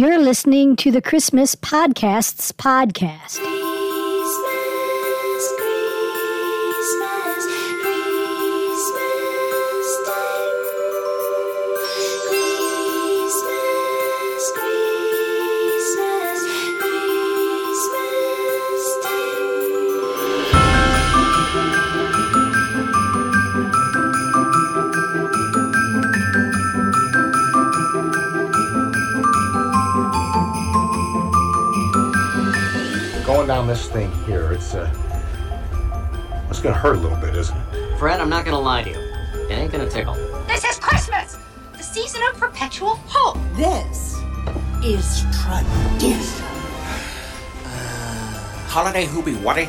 You're listening to the Christmas Podcasts podcast. Is tradition. Uh, holiday Hoopy Whatty?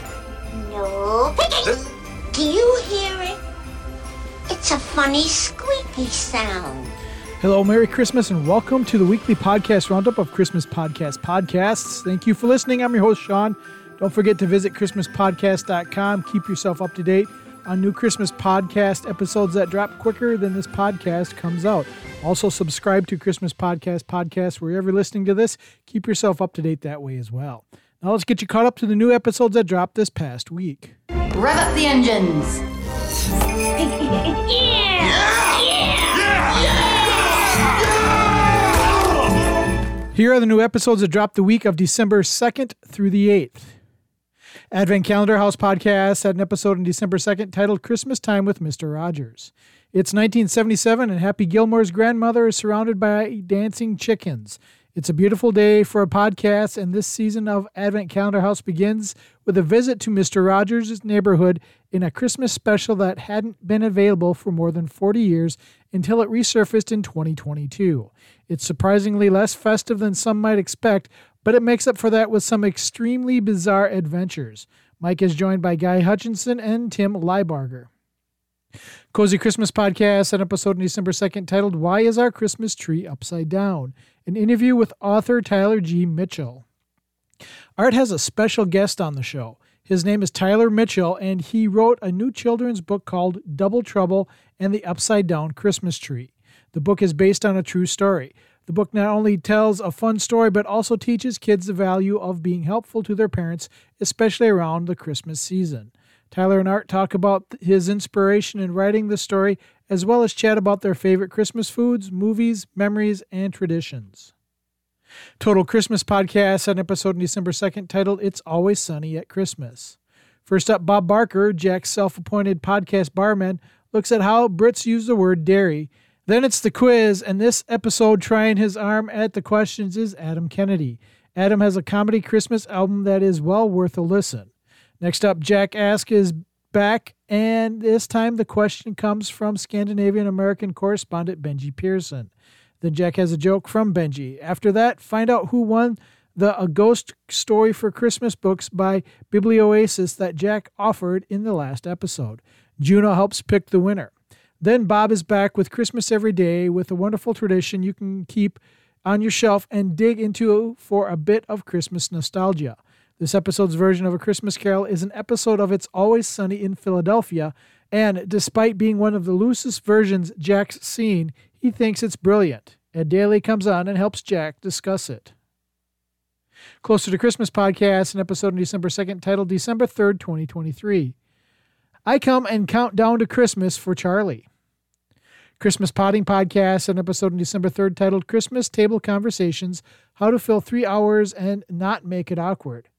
No picking. Do you hear it? It's a funny squeaky sound. Hello, Merry Christmas, and welcome to the weekly podcast roundup of Christmas Podcast Podcasts. Thank you for listening. I'm your host, Sean. Don't forget to visit ChristmasPodcast.com. Keep yourself up to date on new Christmas podcast episodes that drop quicker than this podcast comes out. Also, subscribe to Christmas Podcast Podcast wherever you're listening to this. Keep yourself up to date that way as well. Now, let's get you caught up to the new episodes that dropped this past week. Rev up the engines. Yeah! Yeah! Yeah! Here are the new episodes that dropped the week of December 2nd through the 8th. Advent Calendar House Podcast had an episode on December 2nd titled Christmas Time with Mr. Rogers. It's 1977, and Happy Gilmore's grandmother is surrounded by dancing chickens. It's a beautiful day for a podcast, and this season of Advent Calendar House begins with a visit to Mr. Rogers' neighborhood in a Christmas special that hadn't been available for more than 40 years until it resurfaced in 2022. It's surprisingly less festive than some might expect, but it makes up for that with some extremely bizarre adventures. Mike is joined by Guy Hutchinson and Tim Liebarger. Cozy Christmas Podcast, an episode on December 2nd titled Why is Our Christmas Tree Upside Down? An interview with author Tyler G. Mitchel. Art has a special guest on the show. His name is Tyler Mitchel, and he wrote a new children's book called Double Trouble and the Upside Down Christmas Tree. The book is based on a true story. The book not only tells a fun story, but also teaches kids the value of being helpful to their parents, especially around the Christmas season. Tyler and Art talk about his inspiration in writing the story, as well as chat about their favorite Christmas foods, movies, memories, and traditions. Totally Christmas Podcast, an episode on December 2nd titled It's Always Sunny at Christmas. First up, Bob Barker, Jack's self appointed podcast barman, looks at how Brits use the word dairy. Then it's the quiz, and this episode, trying his arm at the questions, is Adam Kennedy. Adam has a comedy Christmas album that is well worth a listen. Next up, Jack Ask is back, and this time the question comes from Scandinavian American correspondent Benji Pearson. Then Jack has a joke from Benji. After that, find out who won the A Ghost Story for Christmas books by Biblioasis that Jack offered in the last episode. Juno helps pick the winner. Then Bob is back with Christmas Every Day with a wonderful tradition you can keep on your shelf and dig into for a bit of Christmas nostalgia. This episode's version of A Christmas Carol is an episode of It's Always Sunny in Philadelphia, and despite being one of the loosest versions Jack's seen, he thinks it's brilliant. Ed Daly comes on and helps Jack discuss it. Closer to Christmas podcast, an episode on December 2nd titled December 3rd, 2023. I come and count down to Christmas for Charlie. Christmas Potting Podcast, an episode on December 3rd titled Christmas Table Conversations How to Fill Three Hours and Not Make It Awkward.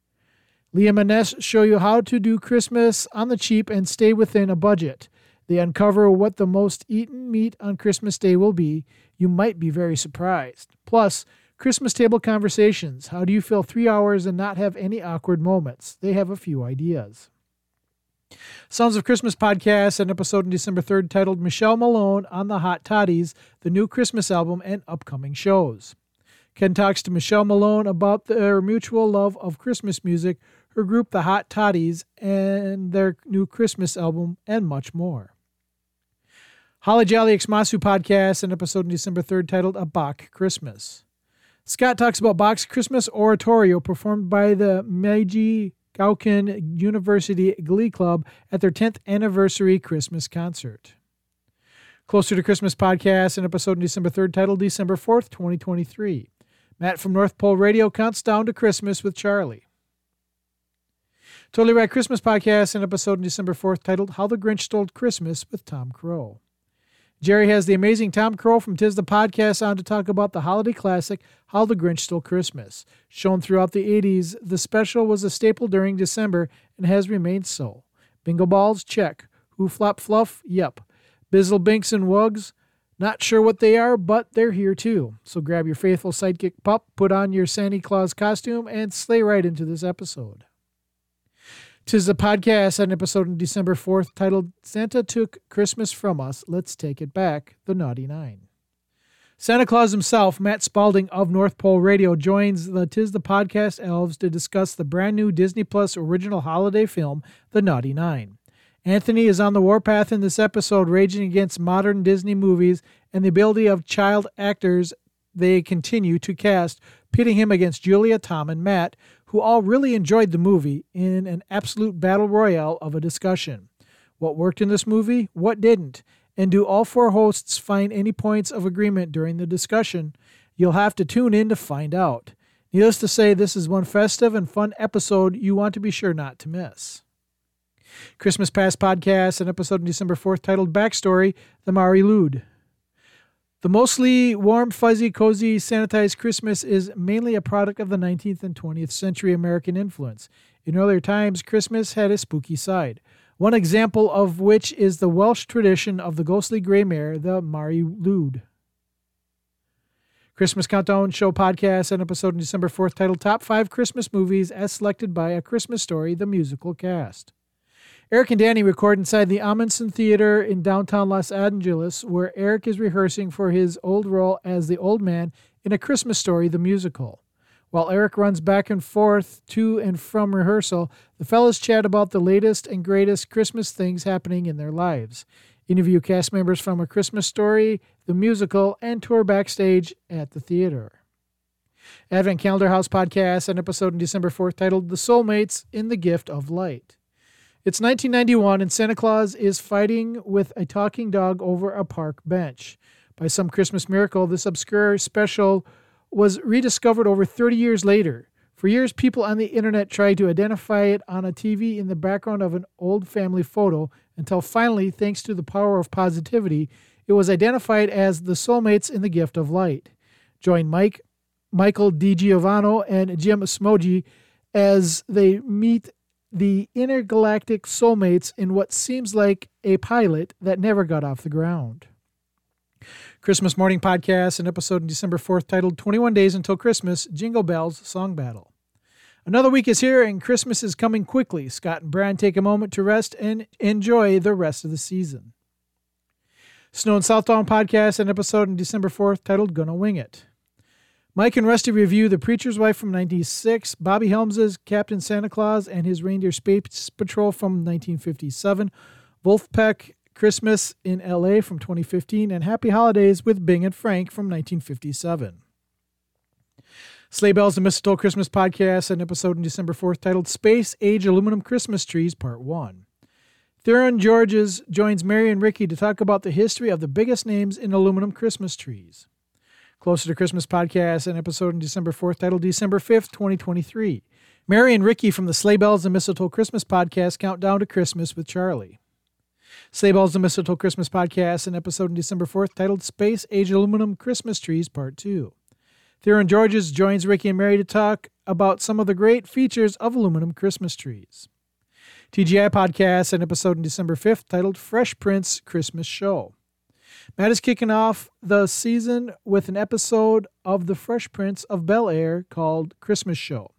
Liam and Ness show you how to do Christmas on the cheap and stay within a budget. They uncover what the most eaten meat on Christmas Day will be. You might be very surprised. Plus, Christmas table conversations. How do you fill three hours and not have any awkward moments? They have a few ideas. Sounds of Christmas podcast, an episode on December 3rd titled Michelle Malone on the Hot Toddies, the new Christmas album, and upcoming shows. Ken talks to Michelle Malone about their mutual love of Christmas music, her group, the Hot Toddies, and their new Christmas album, and much more. Holly Jolly Xmasu podcast, an episode on December 3rd titled A Bach Christmas. Scott talks about Bach's Christmas oratorio performed by the Meiji Gakuin University Glee Club at their 10th anniversary Christmas concert. Closer to Christmas podcast, an episode on December 3rd titled December 4th, 2023. Matt from North Pole Radio counts down to Christmas with Charlie. Totally Rad Christmas podcast, an episode on December 4th titled How the Grinch Stole Christmas with Tom Crow. Jerry has the amazing Tom Crow from Tis the Podcast on to talk about the holiday classic, How the Grinch Stole Christmas. Shown throughout the 80s, the special was a staple during December and has remained so. Bingo balls? Check. Who flop fluff? Yep. Bizzle Binks and Wugs? Not sure what they are, but they're here too. So grab your faithful sidekick pup, put on your Santa Claus costume, and sleigh right into this episode. Tis the podcast, an episode on December 4th titled Santa Took Christmas From Us. Let's Take It Back, The Naughty Nine. Santa Claus himself, Matt Spalding of North Pole Radio, joins the Tis the Podcast elves to discuss the brand new Disney Plus original holiday film, The Naughty Nine. Anthony is on the warpath in this episode, raging against modern Disney movies and the ability of child actors they continue to cast, pitting him against Julia, Tom, and Matt, who all really enjoyed the movie in an absolute battle royale of a discussion. What worked in this movie? What didn't? And do all four hosts find any points of agreement during the discussion? You'll have to tune in to find out. Needless to say, this is one festive and fun episode you want to be sure not to miss. Christmas Past Podcast, an episode on December 4th titled Backstory The Mari Lwyd. The mostly warm, fuzzy, cozy, sanitized Christmas is mainly a product of the 19th and 20th century American influence. In earlier times, Christmas had a spooky side. One example of which is the Welsh tradition of the ghostly gray mare, the Mari Lwyd. Christmas Countdown Show podcast, an episode on December 4th titled Top 5 Christmas Movies as Selected by A Christmas Story, the Musical Cast. Eric and Danny record inside the Ahmanson Theater in downtown Los Angeles, where Eric is rehearsing for his old role as the old man in A Christmas Story, the musical. While Eric runs back and forth to and from rehearsal, the fellas chat about the latest and greatest Christmas things happening in their lives. Interview cast members from A Christmas Story, the musical, and tour backstage at the theater. Advent Calendar House podcast, an episode on December 4th titled The Soulmates in the Gift of Light. It's 1991, and Santa Claus is fighting with a talking dog over a park bench. By some Christmas miracle, this obscure special was rediscovered over 30 years later. For years, people on the internet tried to identify it on a TV in the background of an old family photo until finally, thanks to the power of positivity, it was identified as the soulmates in the gift of light. Join Mike, Michael DiGiovanno, and Jim Smoji as they meet the intergalactic soulmates in what seems like a pilot that never got off the ground. Christmas Morning Podcast, an episode on December 4th titled 21 Days Until Christmas Jingle Bells Song Battle. Another week is here and Christmas is coming quickly. Scott and Brian take a moment to rest and enjoy the rest of the season. Snow and Southdown Podcast, an episode on December 4th titled Gonna Wing It. Mike and Rusty review The Preacher's Wife from 96, Bobby Helms' Captain Santa Claus and his Reindeer Space Patrol from 1957, Wolfpack Christmas in LA from 2015, and Happy Holidays with Bing and Frank from 1957. Sleigh Bells and Mistletoe Christmas Podcast, an episode on December 4th titled Space Age Aluminum Christmas Trees Part 1. Theron Georges joins Mary and Ricky to talk about the history of the biggest names in aluminum Christmas trees. Closer to Christmas podcast, an episode on December 4th titled December 5th, 2023. Mary and Ricky from the Sleigh Bells and Mistletoe Christmas podcast count down to Christmas with Charlie. Sleigh Bells and Mistletoe Christmas podcast, an episode on December 4th titled Space Age Aluminum Christmas Trees Part 2. Theron Georges joins Ricky and Mary to talk about some of the great features of aluminum Christmas trees. TGI podcast, an episode on December 5th titled Fresh Prince Christmas Show. Matt is kicking off the season with an episode of The Fresh Prince of Bel Air called Christmas Show.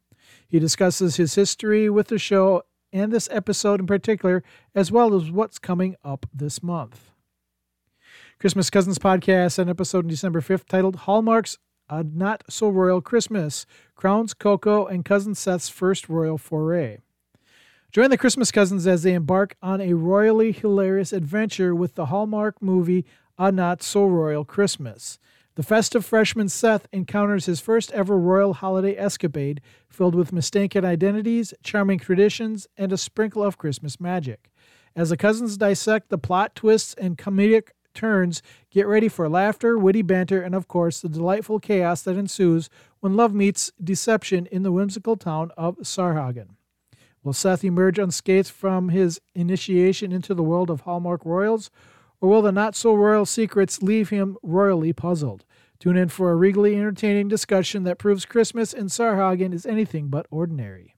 He discusses his history with the show and this episode in particular, as well as what's coming up this month. Christmas Cousins podcast, an episode on December 5th titled Hallmark's A Not So Royal Christmas Crowns Coco and Cousin Seth's First Royal Foray. Join the Christmas Cousins as they embark on a royally hilarious adventure with the Hallmark movie a Not So Royal Christmas. The festive freshman Seth encounters his first ever royal holiday escapade filled with mistaken identities, charming traditions, and a sprinkle of Christmas magic. As the cousins dissect the plot twists and comedic turns, get ready for laughter, witty banter, and of course, the delightful chaos that ensues when love meets deception in the whimsical town of Sarhagen. Will Seth emerge unscathed from his initiation into the world of Hallmark Royals, or will the not so royal secrets leave him royally puzzled? Tune in for a regally entertaining discussion that proves Christmas in Sarhagen is anything but ordinary.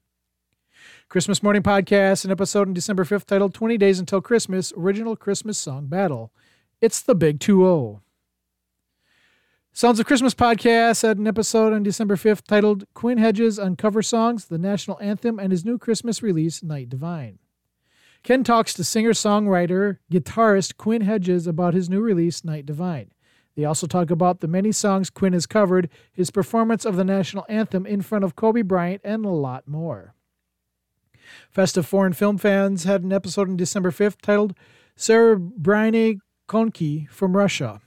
Christmas Morning Podcast, an episode on December 5th titled 20 Days Until Christmas Original Christmas Song Battle. It's the Big 2 0. Sounds of Christmas podcast had an episode on December 5th titled Quinn Hedges Uncover Songs, the National Anthem, and his new Christmas release, Night Divine. Ken talks to singer songwriter, guitarist Quinn Hedges about his new release, Night Divine. They also talk about the many songs Quinn has covered, his performance of the national anthem in front of Kobe Bryant, and a lot more. Festive Foreign Film Fans had an episode on December 5th titled Serebryanye Konki from Russia.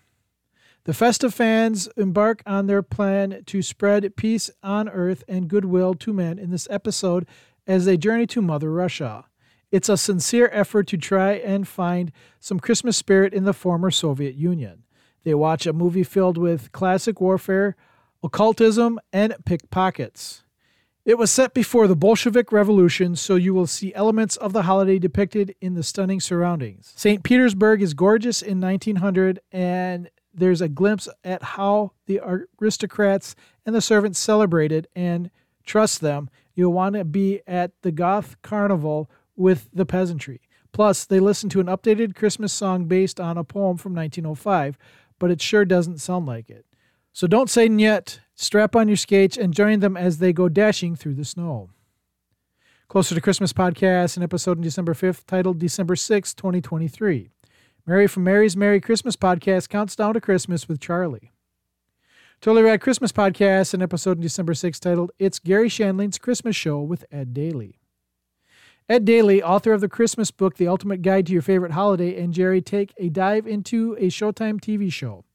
The festive fans embark on their plan to spread peace on earth and goodwill to men in this episode as they journey to Mother Russia. It's a sincere effort to try and find some Christmas spirit in the former Soviet Union. They watch a movie filled with classic warfare, occultism, and pickpockets. It was set before the Bolshevik Revolution, so you will see elements of the holiday depicted in the stunning surroundings. St. Petersburg is gorgeous in 1900, and there's a glimpse at how the aristocrats and the servants celebrated and trust them. You'll want to be at the Goth Carnival with the peasantry. Plus, they listen to an updated Christmas song based on a poem from 1905, but it sure doesn't sound like it. So don't say yet. Strap on your skates and join them as they go dashing through the snow. Closer to Christmas podcast, an episode on December 5th titled December 6th, 2023. Mary from Mary's Merry Christmas podcast counts down to Christmas with Charlie. Totally Rad Christmas podcast, an episode in December 6th titled It's Garry Shandling's Christmas Show with Ed Daly. Ed Daly, author of the Christmas book, The Ultimate Guide to Your Favorite Holiday, and Jerry take a dive into a Showtime TV show.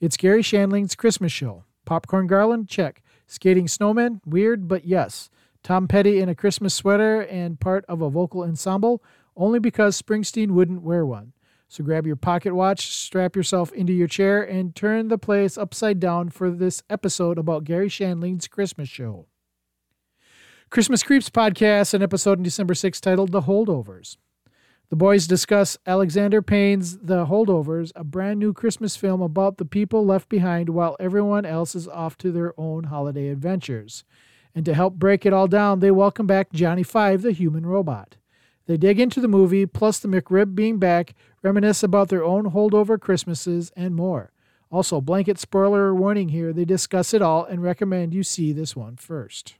It's Garry Shandling's Christmas Show. Popcorn Garland? Check. Skating Snowman? Weird, but yes. Tom Petty in a Christmas sweater and part of a vocal ensemble, only because Springsteen wouldn't wear one. So grab your pocket watch, strap yourself into your chair, and turn the place upside down for this episode about Garry Shandling's Christmas show. Christmas Creeps podcast, an episode on December 6th titled The Holdovers. The boys discuss Alexander Payne's The Holdovers, a brand new Christmas film about the people left behind while everyone else is off to their own holiday adventures. And to help break it all down, they welcome back Johnny Five, the human robot. They dig into the movie, plus the McRib being back, reminisce about their own holdover Christmases, and more. Also, blanket spoiler warning here, they discuss it all and recommend you see this one first.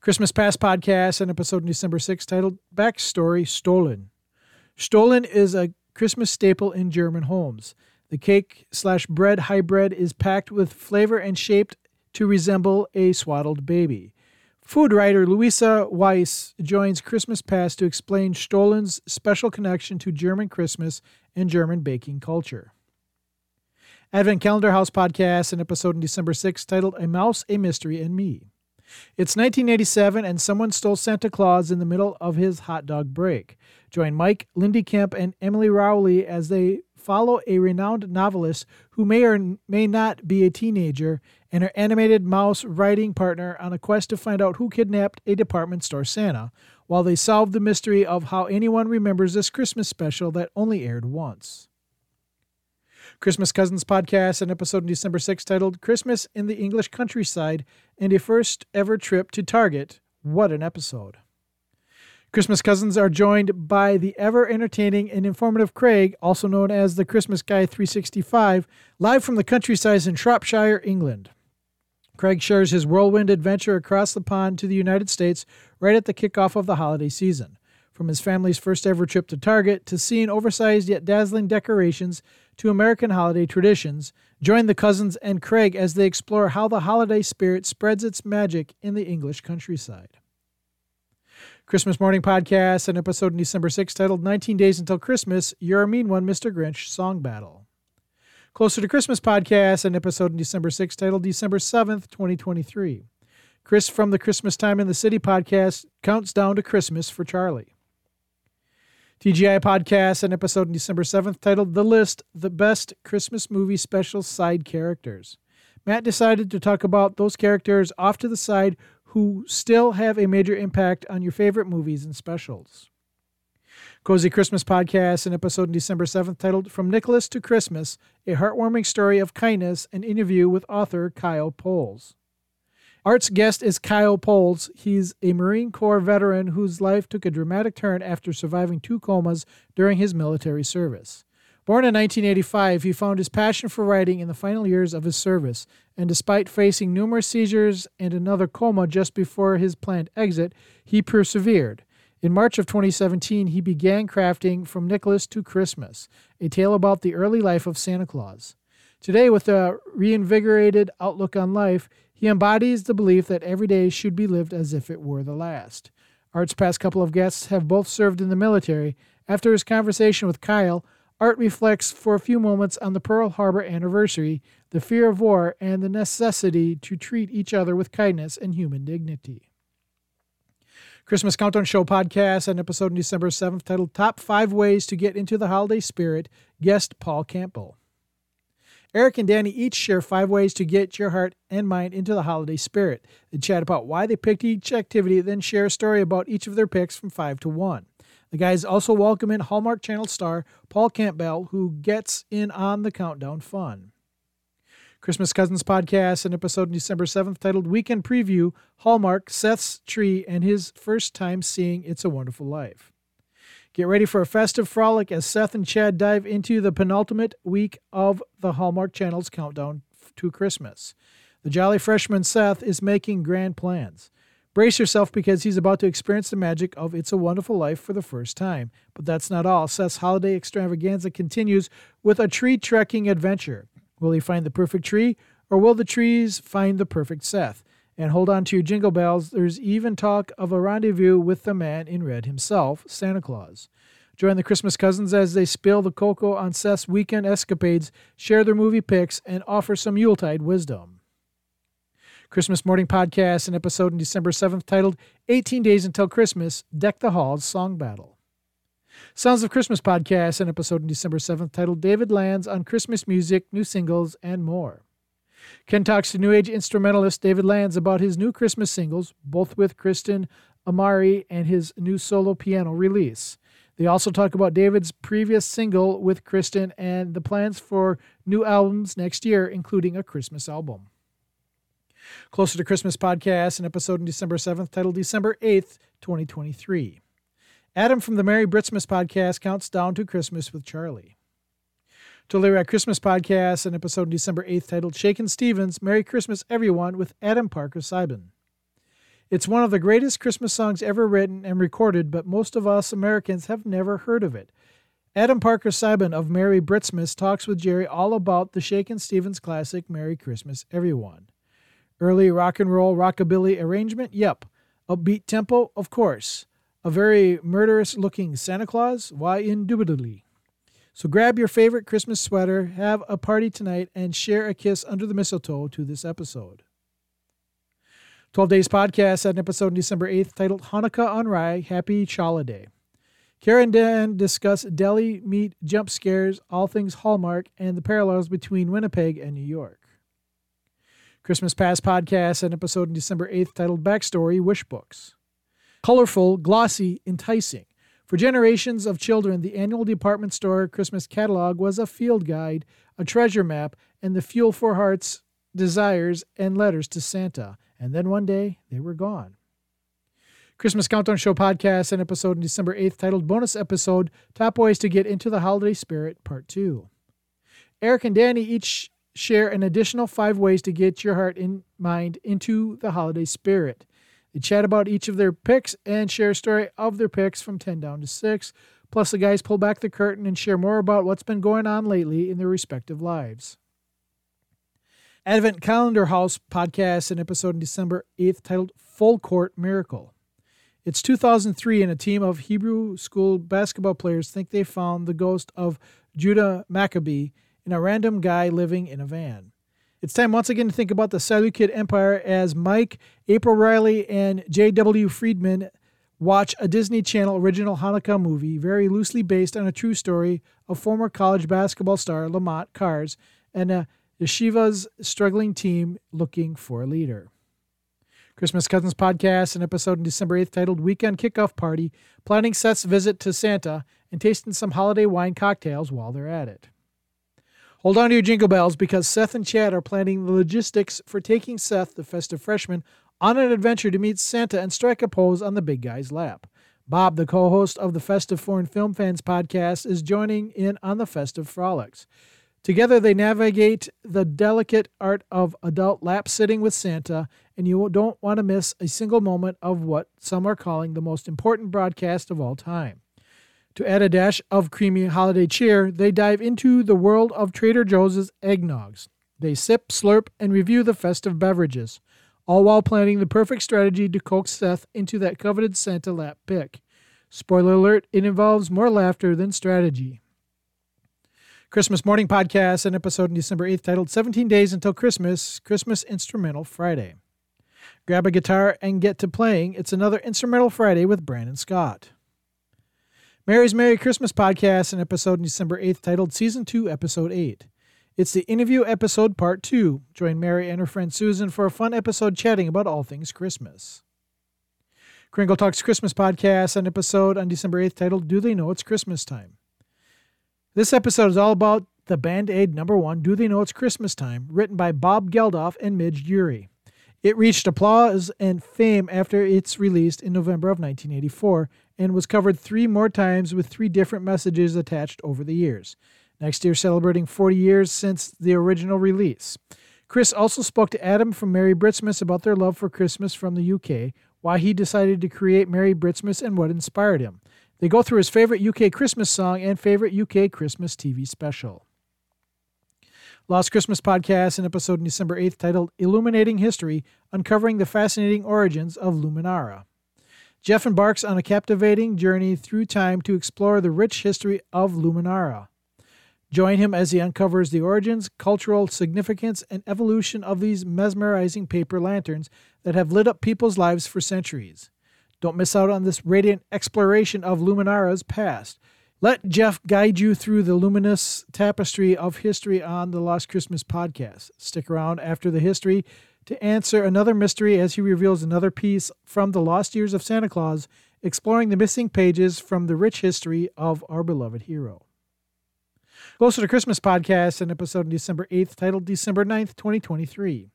Christmas Past podcast, an episode on December 6th titled Backstory Stollen. Stollen is a Christmas staple in German homes. The cake slash bread hybrid is packed with flavor and shaped to resemble a swaddled baby. Food writer Luisa Weiss joins Christmas Past to explain Stollen's special connection to German Christmas and German baking culture. Advent Calendar House podcast, an episode on December 6th titled A Mouse, a Mystery, and Me. It's 1987, and someone stole Santa Claus in the middle of his hot dog break. Join Mike, Lindy Kemp, and Emily Rowley as they follow a renowned novelist who may or may not be a teenager and her animated mouse writing partner on a quest to find out who kidnapped a department store Santa, while they solve the mystery of how anyone remembers this Christmas special that only aired once. Christmas Cousins podcast, an episode on December 6th titled Christmas in the English Countryside and a first ever trip to Target. What an episode! Christmas Cousins are joined by the ever entertaining and informative Craig, also known as the Christmas Guy 365, live from the countryside in Shropshire, England. Craig shares his whirlwind adventure across the pond to the United States right at the kickoff of the holiday season. From his family's first ever trip to Target to seeing oversized yet dazzling decorations to American holiday traditions, join the cousins and Craig as they explore how the holiday spirit spreads its magic in the English countryside. Christmas Morning Podcast, an episode on December 6th titled 19 Days Until Christmas You're a Mean One, Mr. Grinch Song Battle. Closer to Christmas podcast, an episode on December 6th titled December 7th, 2023. Chris from the Christmas Time in the City podcast counts down to Christmas for Charlie. TGI podcast, an episode on December 7th titled The List The Best Christmas Movie Special Side Characters. Matt decided to talk about those characters off to the side who still have a major impact on your favorite movies and specials. Cozy Christmas Podcast, an episode on December 7th titled From Nicholas to Christmas, a heartwarming story of kindness, an interview with author Kyle Poles. Art's guest is Kyle Poles. He's a Marine Corps veteran whose life took a dramatic turn after surviving two comas during his military service. Born in 1985, he found his passion for writing in the final years of his service, and despite facing numerous seizures and another coma just before his planned exit, he persevered. In March of 2017, he began crafting From Nicholas to Christmas, a tale about the early life of Santa Claus. Today, with a reinvigorated outlook on life, he embodies the belief that every day should be lived as if it were the last. Art's past couple of guests have both served in the military. After his conversation with Kyle, Art reflects for a few moments on the Pearl Harbor anniversary, the fear of war, and the necessity to treat each other with kindness and human dignity. Christmas Countdown Show podcast, an episode on December 7th titled Top 5 Ways to Get into the Holiday Spirit, guest Paul Campbell. Eric and Danny each share five ways to get your heart and mind into the holiday spirit. They chat about why they picked each activity, then share a story about each of their picks from 5 to 1. The guys also welcome in Hallmark Channel star Paul Campbell, who gets in on the countdown fun. Christmas Cousins podcast, an episode on December 7th titled Weekend Preview Hallmark, Seth's Tree, and his first time seeing It's a Wonderful Life. Get ready for a festive frolic as Seth and Chad dive into the penultimate week of the Hallmark Channel's countdown to Christmas. The jolly freshman Seth is making grand plans. Brace yourself because he's about to experience the magic of It's a Wonderful Life for the first time. But that's not all. Seth's holiday extravaganza continues with a tree trekking adventure. Will he find the perfect tree, or will the trees find the perfect Seth? And hold on to your jingle bells, there's even talk of a rendezvous with the man in red himself, Santa Claus. Join the Christmas cousins as they spill the cocoa on Seth's weekend escapades, share their movie picks, and offer some Yuletide wisdom. Christmas Morning Podcast, an episode on December 7th titled 18 Days Until Christmas Deck the Halls Song Battle. Sounds of Christmas Podcast, an episode on December 7th titled David Lanz on Christmas Music, New Singles, and More. Ken talks to New Age instrumentalist David Lanz about his new Christmas singles, both with Kristin Amarie and his new solo piano release. They also talk about David's previous single with Kristin and the plans for new albums next year, including a Christmas album. Closer to Christmas podcast, an episode on December 7th titled December 8th, 2023. Adam from the Merry Britsmas podcast counts down to Christmas with Charlie. Totally Rad Christmas podcast, an episode December 8th titled Shakin' Stevens, Merry Christmas Everyone with Adam Parker Sybin. It's one of the greatest Christmas songs ever written and recorded, but most of us Americans have never heard of it. Adam Parker Sybin of Merry Britsmas talks with Jerry all about the Shakin' Stevens classic Merry Christmas Everyone. Early rock and roll rockabilly arrangement? Yep. Upbeat tempo? Of course. A very murderous looking Santa Claus? Why, indubitably. So grab your favorite Christmas sweater, have a party tonight, and share a kiss under the mistletoe to this episode. 12 Days Podcast had an episode on December 8th titled Hanukkah on Rye Happy. Kara and Dan discuss deli meat jump scares, all things Hallmark, and the parallels between Winnipeg and New York. Christmas Past podcast, had an episode on December 8th titled Backstory Wish Books. Colorful, glossy, enticing. For generations of children, the annual department store Christmas catalog was a field guide, a treasure map, and the fuel for hearts, desires, and letters to Santa. And then one day, they were gone. Christmas Countdown Show podcast, an episode on December 8th titled Bonus Episode Top Ways to Get into the Holiday Spirit, Part 2. Eric and Danny each share an additional five ways to get your heart and mind into the holiday spirit. They chat about each of their picks and share a story of their picks from 10 down to 6. Plus, the guys pull back the curtain and share more about what's been going on lately in their respective lives. Advent Calendar House podcast, an episode on December 8th titled Full Court Miracle. It's 2003, and a team of Hebrew school basketball players think they found the ghost of Judah Maccabee in a random guy living in a van. It's time once again to think about the Seleucid Empire as Mike, April Riley, and J.W. Friedman watch a Disney Channel original Hanukkah movie very loosely based on a true story of former college basketball star Lamont Carr's and a Yeshiva's struggling team looking for a leader. Christmas Cousins podcast, an episode on December 8th titled Weekend Kickoff Party, planning Seth's visit to Santa and tasting some holiday wine cocktails while they're at it. Hold on to your jingle bells because Seth and Chad are planning the logistics for taking Seth, the festive freshman, on an adventure to meet Santa and strike a pose on the big guy's lap. Bob, the co host of the Festive Foreign Film Fans podcast, is joining in on the festive frolics. Together, they navigate the delicate art of adult lap sitting with Santa, and you don't want to miss a single moment of what some are calling the most important broadcast of all time. To add a dash of creamy holiday cheer, they dive into the world of Trader Joe's eggnogs. They sip, slurp, and review the festive beverages, all while planning the perfect strategy to coax Seth into that coveted Santa lap pick. Spoiler alert, it involves more laughter than strategy. Christmas Morning Podcast, an episode on December 8th titled 17 Days Until Christmas, Christmas Instrumental Friday. Grab a guitar and get to playing. It's another Instrumental Friday with Brandon Scott. Mary's Merry Christmas Podcast, an episode on December 8th titled Season 2, Episode 8. It's the interview episode part 2. Join Mary and her friend Susan for a fun episode chatting about all things Christmas. Kringle Talks Christmas Podcast, an episode on December 8th titled Do They Know It's Christmas Time? This episode is all about the Band Aid number one, Do They Know It's Christmas Time, written by Bob Geldof and Midge Ure. It reached applause and fame after its released in November of 1984 and was covered three more times with three different messages attached over the years. Next year, celebrating 40 years since the original release. Chris also spoke to Adam from Merry Britsmas about their love for Christmas from the UK, why he decided to create Merry Britsmas, and what inspired him. They go through his favorite UK Christmas song and favorite UK Christmas TV special. Lost Christmas podcast, an episode on December 8th titled Illuminating History Uncovering the Fascinating Origins of Luminara. Jeff embarks on a captivating journey through time to explore the rich history of Luminara. Join him as he uncovers the origins, cultural significance, and evolution of these mesmerizing paper lanterns that have lit up people's lives for centuries. Don't miss out on this radiant exploration of Luminara's past. Let Jeff guide you through the luminous tapestry of history on the Lost Christmas podcast. Stick around after the history to answer another mystery as he reveals another piece from the lost years of Santa Claus, exploring the missing pages from the rich history of our beloved hero. Closer to Christmas podcast, an episode on December 8th titled December 9th, 2023.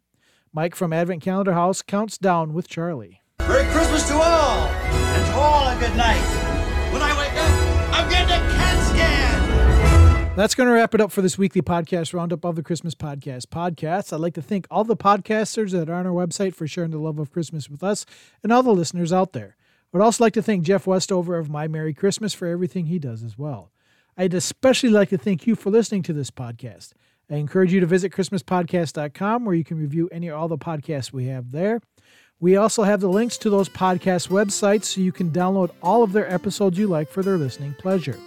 Mike from Advent Calendar House counts down with Charlie. Merry Christmas to all, and to all a good night. When I wake up, I'm getting a CAT scan. That's going to wrap it up for this weekly podcast roundup of the Christmas Podcast podcast. I'd like to thank all the podcasters that are on our website for sharing the love of Christmas with us and all the listeners out there. I'd also like to thank Jeff Westover of My Merry Christmas for everything he does as well. I'd especially like to thank you for listening to this podcast. I encourage you to visit ChristmasPodcast.com where you can review any or all the podcasts we have there. We also have the links to those podcast websites so you can download all of their episodes you like for their listening pleasure.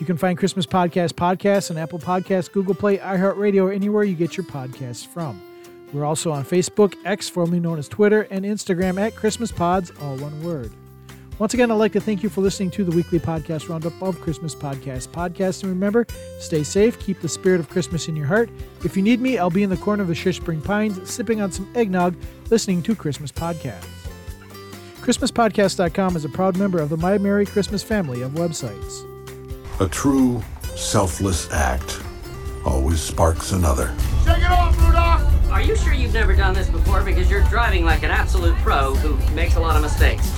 You can find Christmas Podcast podcasts on Apple Podcasts, Google Play, iHeartRadio, or anywhere you get your podcasts from. We're also on Facebook, X, formerly known as Twitter, and Instagram at Christmas Pods, all one word. Once again, I'd like to thank you for listening to the weekly podcast roundup of Christmas Podcast Podcast. And remember, stay safe, keep the spirit of Christmas in your heart. If you need me, I'll be in the corner of the Shishspring Pines, sipping on some eggnog, listening to Christmas Podcasts. ChristmasPodcast.com is a proud member of the My Merry Christmas family of websites. A true, selfless act always sparks another. Shake it off, Rudolph! Are you sure you've never done this before? Because you're driving like an absolute pro who makes a lot of mistakes.